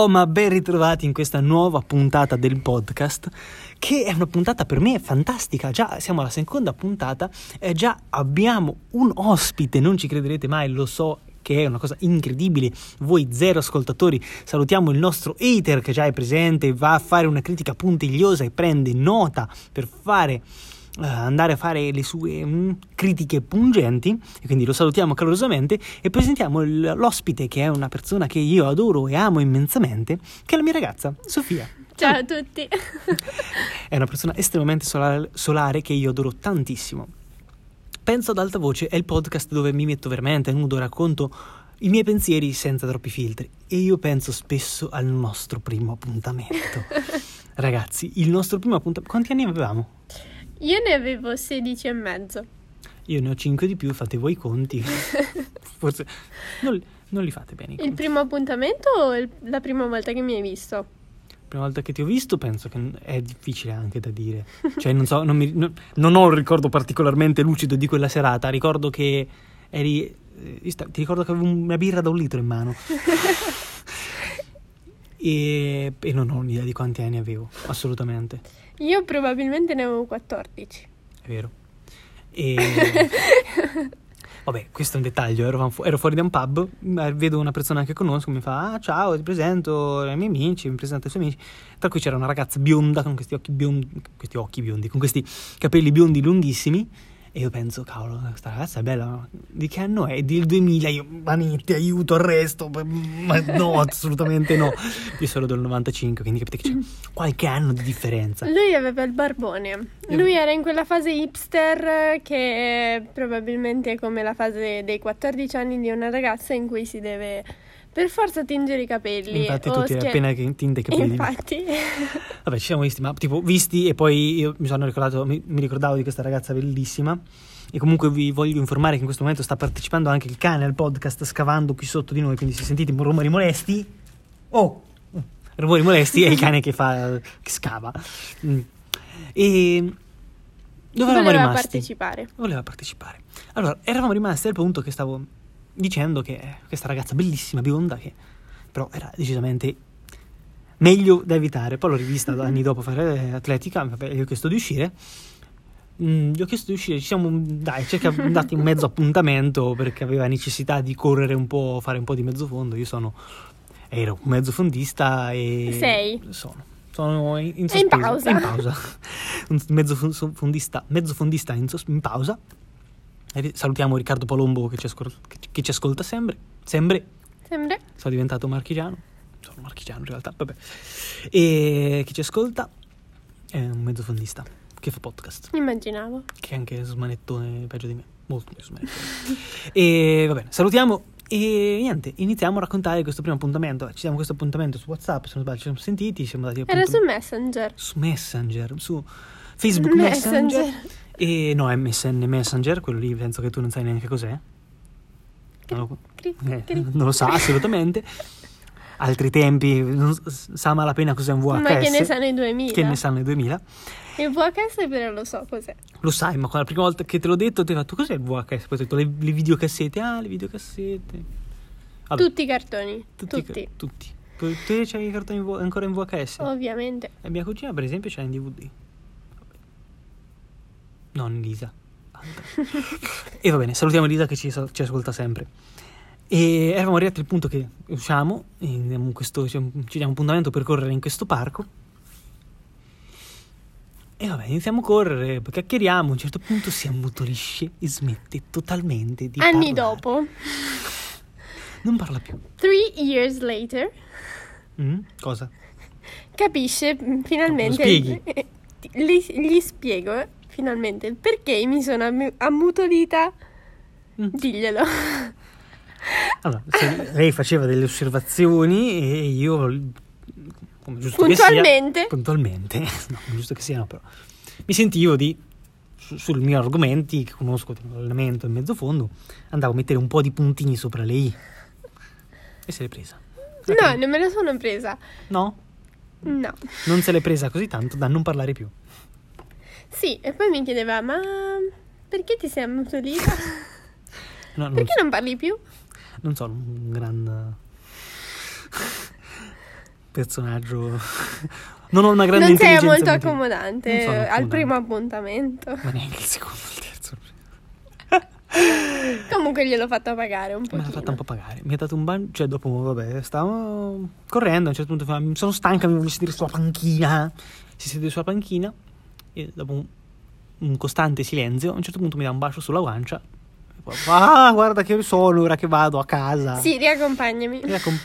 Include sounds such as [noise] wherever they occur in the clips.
Oh, ma ben ritrovati in questa nuova puntata del podcast, che è una puntata per me fantastica. Già siamo alla seconda puntata e già abbiamo un ospite, non ci crederete mai, lo so che è una cosa incredibile. Voi zero ascoltatori, salutiamo il nostro hater che già è presente, va a fare una critica puntigliosa e prende nota per fare andare a fare le sue mm, critiche pungenti e quindi lo salutiamo calorosamente e presentiamo il, l'ospite che è una persona che io adoro e amo immensamente che è la mia ragazza Sofia. Ciao a tutti. È una persona estremamente solare, solare che io adoro tantissimo. Penso ad alta voce è il podcast dove mi metto veramente nudo racconto i miei pensieri senza troppi filtri e io penso spesso al nostro primo appuntamento. [laughs] Ragazzi il nostro primo appuntamento quanti anni avevamo? Io ne avevo 16 e mezzo. Io ne ho 5 di più, fate voi i conti. [laughs] Forse non, non, li fate bene. il primo appuntamento o il, la prima volta che mi hai visto? La prima volta che ti ho visto penso che è difficile anche da dire. Cioè, non so, non, mi, non, non ho un ricordo particolarmente lucido di quella serata. Ricordo che eri. Eh, ti ricordo che avevo una birra da un litro in mano. [laughs] e, e non ho un'idea di quanti anni avevo, assolutamente. Io probabilmente ne avevo 14. È vero. E... [laughs] Vabbè, questo è un dettaglio. Ero, fu- ero, fuori da un pub, vedo una persona che conosco, mi fa: Ah, ciao, ti presento ai miei amici, mi presento ai suoi amici. Tra cui c'era una ragazza bionda con questi occhi biondi, questi occhi biondi, con questi capelli biondi lunghissimi e io penso, cavolo, questa ragazza è bella. Di che anno è? Del 2000. Io, Manetti, aiuto, arresto. Ma no, [laughs] assolutamente no. Io sono del 95, quindi capite che c'è [laughs] qualche anno di differenza. Lui aveva il barbone. Lui era in quella fase hipster che è probabilmente come la fase dei 14 anni di una ragazza in cui si deve per forza tingere i capelli. Infatti tu ti hai appena tinte i capelli. Infatti. [laughs] Vabbè, ci siamo visti, ma tipo visti e poi io mi sono ricordato, mi, mi ricordavo di questa ragazza bellissima. E comunque vi voglio informare che in questo momento sta partecipando anche il cane al podcast scavando qui sotto di noi, quindi se sentite rumori molesti... Oh! Rumori molesti è il cane che fa... che scava. Mm. E... Dove eravamo rimasti? partecipare. Voleva partecipare. Allora, eravamo rimasti al punto che stavo dicendo che questa ragazza bellissima, bionda, che però era decisamente meglio da evitare. Poi l'ho rivista anni dopo fare atletica, vabbè, gli ho chiesto di uscire. Mm, gli ho chiesto di uscire, ci siamo, dai, cerca dati un mezzo appuntamento perché aveva necessità di correre un po', fare un po' di mezzo fondo. Io sono, ero un mezzo fondista e... Sei? Sono. Sono in, in, in pausa. In pausa. [laughs] un mezzo fondista, mezzo fondista in, sos- in pausa Salutiamo Riccardo Palombo che ci, ascol- che ci ascolta sempre. Sempre. Sempre. Sono diventato marchigiano. Sono marchigiano in realtà, vabbè. E chi ci ascolta è un mezzofondista che fa podcast. Immaginavo. Che è anche smanettone peggio di me. Molto più smanettone. e va bene, salutiamo. E niente, iniziamo a raccontare questo primo appuntamento. Ci siamo questo appuntamento su WhatsApp, se non sbaglio, ci siamo sentiti. Siamo dati Era su Messenger. Su Messenger, su Facebook Messenger. Messenger. E no, MSN Messenger, quello lì penso che tu non sai neanche cos'è. Non lo, eh, non lo sa assolutamente. Altri tempi, non, sa malapena cos'è un VHS. Ma che ne sanno i 2000. Che ne sanno i 2000. Il VHS però lo so cos'è. Lo sai, ma la prima volta che te l'ho detto ti hai fatto cos'è il VHS? Poi ho detto le, le videocassette. Ah, le videocassette. Vabbè. Tutti i cartoni. Tutti. Tutti. tutti. Tu c'hai i cartoni ancora in VHS? Ovviamente. E mia cugina per esempio c'ha in DVD non Lisa. e va bene, salutiamo Lisa che ci, ci, ascolta sempre. E eravamo arrivati al punto che usciamo, questo, ci diamo un appuntamento per correre in questo parco. E vabbè, iniziamo a correre, chiacchieriamo, a un certo punto si ammutolisce e smette totalmente di Anni parlare. dopo. Non parla più. Three years later. Mm, cosa? Capisce finalmente. Lo spieghi. Gli, gli spiego finalmente perché mi sono am- ammutolita. Mm. Diglielo. [laughs] Allora, lei faceva delle osservazioni e io, come giusto puntualmente, che sia, puntualmente, [laughs] no, giusto che sia, no, però, mi sentivo di, su, sul mio argomenti, che conosco, l'allenamento e mezzo fondo, andavo a mettere un po' di puntini sopra lei e se l'è presa. No, non me la sono presa. No? No. Non se l'è presa così tanto da non parlare più. Sì, e poi mi chiedeva, ma perché ti sei ammutolita? [laughs] No, perché non parli più? Non sono un gran... personaggio. non ho una grande Non sei intelligenza molto emotiva. accomodante Non eh, al accomodante. primo appuntamento. Ma neanche il secondo, il terzo. [laughs] Comunque gliel'ho fatta pagare un po'. Me l'ha fatta un po' pagare. Mi ha dato un bagno. Cioè, dopo, vabbè, stavo correndo. A un certo punto mi sono stanca, mi voglio sedere sulla panchina. Si siede sulla panchina. Dopo un, un costante silenzio, a un certo punto mi dà un bacio sulla guancia. Ah, guarda che sono ora che vado a casa. Sì, riaccompagnami. Mi accom-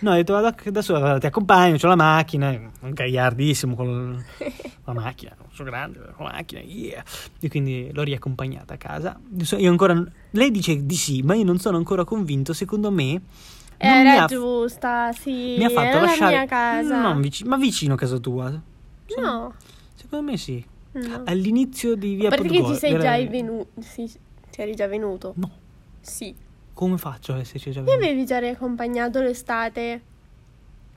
No, ho detto, vado adesso guarda, ti accompagno, c'ho la macchina, un gagliardissimo con [laughs] la macchina, sono grande, con la macchina, yeah. E quindi l'ho riaccompagnata a casa. Io ancora, lei dice di sì, ma io non sono ancora convinto, secondo me... Era ha- giusta, sì. Mi ha fatto era lasciare... la mia casa. Non vici- ma vicino a casa tua. No, Secondo me sì. No. All'inizio di via Perché Podgor- ci sei già venuto? Sì, eri già venuto? No, Sì. come faccio a esserci già Mi venuto? avevi già riaccompagnato l'estate,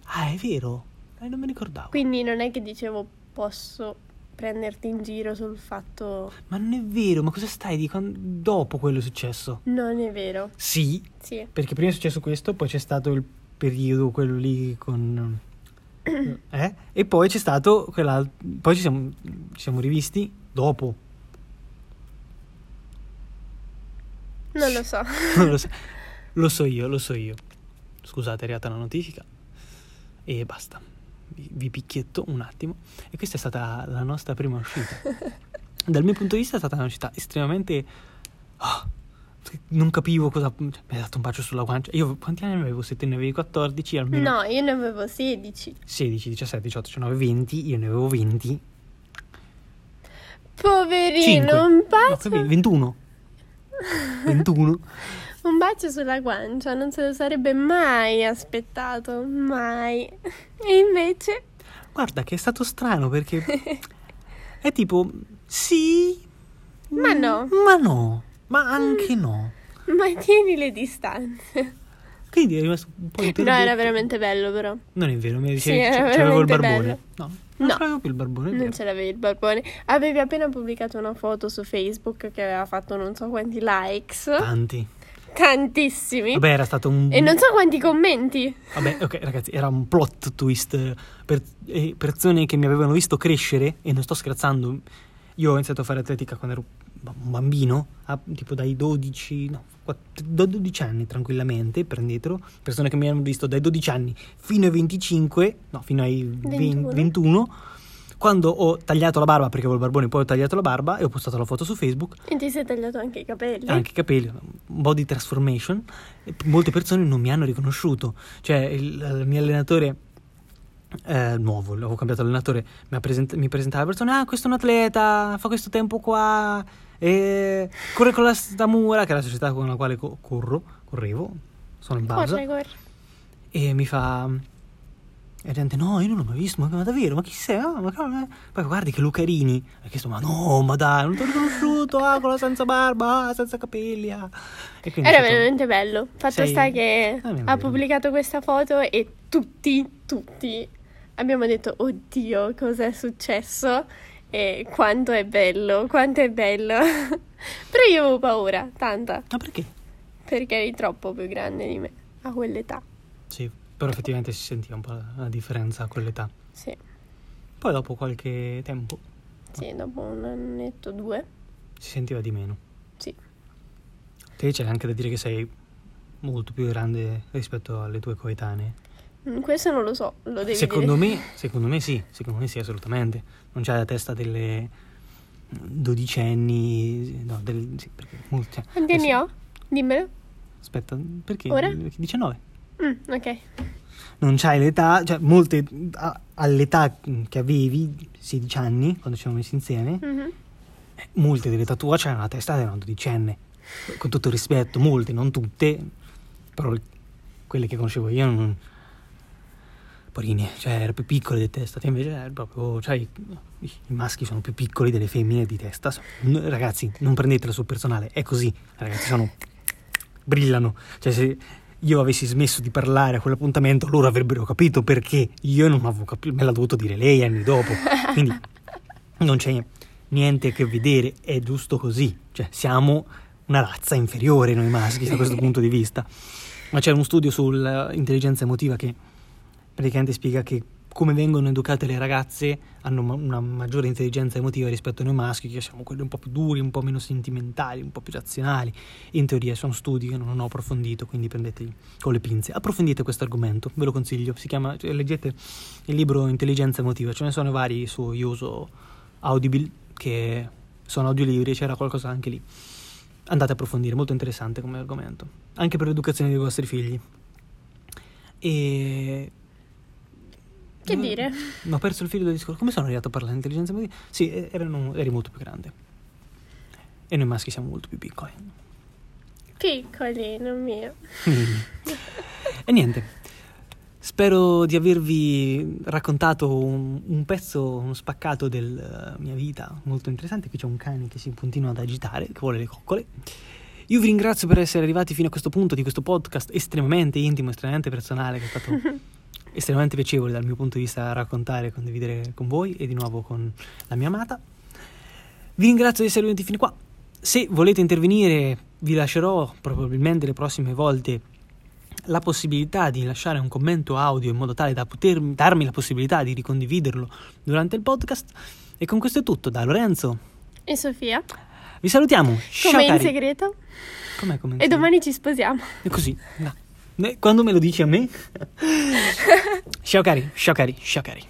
Ah, è vero? Eh, non mi ricordavo. quindi non è che dicevo posso prenderti in giro sul fatto... Ma non è vero, ma cosa stai di quan- dopo quello è successo? Non è vero. Sì, Sì. perché prima è successo questo, poi c'è stato il periodo quello lì con eh? E poi c'è stato quella poi ci siamo, ci siamo rivisti dopo. Non lo so. [laughs] Non lo so. Lo so io, lo so io. Scusate, è arrivata una notifica. E basta. Vi, vi picchietto un attimo. E questa è stata la nostra prima uscita. [laughs] Dal mio punto di vista è stata una uscita estremamente... ah, non capivo cosa... Mi ha dato un bacio sulla guancia. Io quanti anni avevo? Se te ne avevi 14 almeno... No, io ne avevo 16. 16, 17, 18, 19, 20. Io ne avevo 20. Poverino, Cinque. un No, bacio. capi- 21. 21. Un bacio sulla guancia, non se lo sarebbe mai aspettato, mai. E invece... Guarda che è stato strano perché [laughs] è tipo sì, Ma no. ma no, ma anche no. [laughs] Ma tieni le distanze. Quindi è rimasto un po' No, interdetto. era veramente bello però. Non è vero, mi Sì, dicevi c- c'avevo il barbone. bello. No, non No. c'avevo più il barbone. Non ce l'avevi il barbone. Avevi appena pubblicato una foto su Facebook che aveva fatto non so quanti likes. Tanti. Tantissimi. Vabbè, era stato un E non so quanti commenti. Vabbè, ok, ragazzi, era un plot twist per eh, persone che mi avevano visto crescere e non sto scherzando. Io ho iniziato a fare atletica quando ero un bambino, a- tipo dai 12, no, quatt- da 12 anni tranquillamente, prendetelo. Persone che mi hanno visto dai 12 anni fino ai 25, no, fino ai 20 21. 21. Quando ho tagliato la barba, perché avevo il barbone, poi ho tagliato la barba e ho postato la foto su Facebook, E ti sei tagliato anche i capelli. anche i capelli, body transformation, molte persone non mi hanno riconosciuto. Cioè, il, il mio allenatore eh, nuovo, avevo cambiato allenatore, mi, present- mi presentava le persone, ah, questo è un atleta, fa questo tempo qua, e corre con la Stamura, che è la società con la quale co- corro, correvo, sono in base, Corre, corre. e mi fa... E la gente, no, io non l'ho mai visto, ma, ma davvero, ma chi sei? Ah, ma eh." Poi guardi che Lucarini. Ha chiesto, ma no, ma dai, non ti ho riconosciuto, ah, con la senza barba, ah, senza capelli, ah. E Era stato- veramente bello. Fatto Sei- sta che è ha pubblicato questa foto e tutti, tutti abbiamo detto, oddio, cos'è successo? E quanto è bello, quanto è bello. [laughs] Però io avevo paura, tanta, Ma perché? perché eri troppo più grande di me a quell'età. Sì, però effettivamente si sentiva un po' la, la differenza a quell'età. Sì, Poi dopo qualche tempo sì, dopo un annetto, due. si sentiva di meno. Sì. Te c'è anche da dire che sei molto più grande rispetto alle tue coetanee. Mm, Questo non lo so, lo devi Secondo dire. me, secondo me sì, secondo me sì, assolutamente. Non c'hai la testa delle dodicenni, no, del, sì, perché molti- cioè, Quanti anni ho? Dimmelo. Aspetta, perché? Ora? 19. Mm, ok. Non c'hai l'età, cioè molte a- all'età che avevi, 16 anni, quando ci siamo messi insieme, Mhm. eh, molte dell'età tua c'erano la testa di una dodicenne. Con tutto il rispetto, molte, non tutte, però quelle che conoscevo io non... Porini, cioè erano più piccole di testa, te invece è proprio, cioè i, i maschi sono più piccoli delle femmine di testa. Ragazzi, non prendetela sul personale, è così, ragazzi sono... brillano. Cioè se io avessi smesso di parlare a quell'appuntamento loro avrebbero capito perché io non avevo capito, me l'ha dovuto dire lei anni dopo. Quindi non c'è niente a che vedere, è giusto così. Cioè, siamo una razza inferiore noi maschi da questo [laughs] punto di vista. Ma c'è uno studio sull'intelligenza emotiva che praticamente spiega che come vengono educate le ragazze hanno ma- una maggiore intelligenza emotiva rispetto a noi maschi, che siamo quelli un po' più duri, un po' meno sentimentali, un po' più razionali. In teoria sono studi che non ho approfondito, quindi prendeteli con le pinze. Approfondite questo argomento, ve lo consiglio. Si chiama, cioè, leggete il libro Intelligenza emotiva, ce ne sono vari su io uso Audible, che sono audiolibri, c'era qualcosa anche lì. Andate a approfondire, molto interessante come argomento, anche per l'educazione dei vostri figli. E Che dire? No, ho perso il filo del discorso. Come sono arrivato a parlare di intelligenza emotiva? Sì, eh, erano- eri molto più grande. E noi maschi siamo molto più piccoli. Piccoli, non mio. [laughs] e niente. Spero di avervi raccontato un, un pezzo, uno spaccato della mia vita molto interessante. Qui c'è un cane che si continua ad agitare, che vuole le coccole. Io vi ringrazio per essere arrivati fino a questo punto di questo podcast estremamente intimo, estremamente personale, che è stato [laughs] estremamente piacevole dal mio punto di vista raccontare e condividere con voi e di nuovo con la mia amata. Vi ringrazio di essere venuti fino qua. Se volete intervenire, vi lascerò probabilmente le prossime volte la possibilità di lasciare un commento audio in modo tale da poter darmi la possibilità di ricondividerlo durante il podcast. E con questo è tutto, da Lorenzo. E Sofia? Vi salutiamo. Ciao Come in cari. segreto? Com'è come in E segreto? domani ci sposiamo. È così. no. Eh, Quando me lo dici a me? ciao [laughs] cari, ciao cari, ciao cari.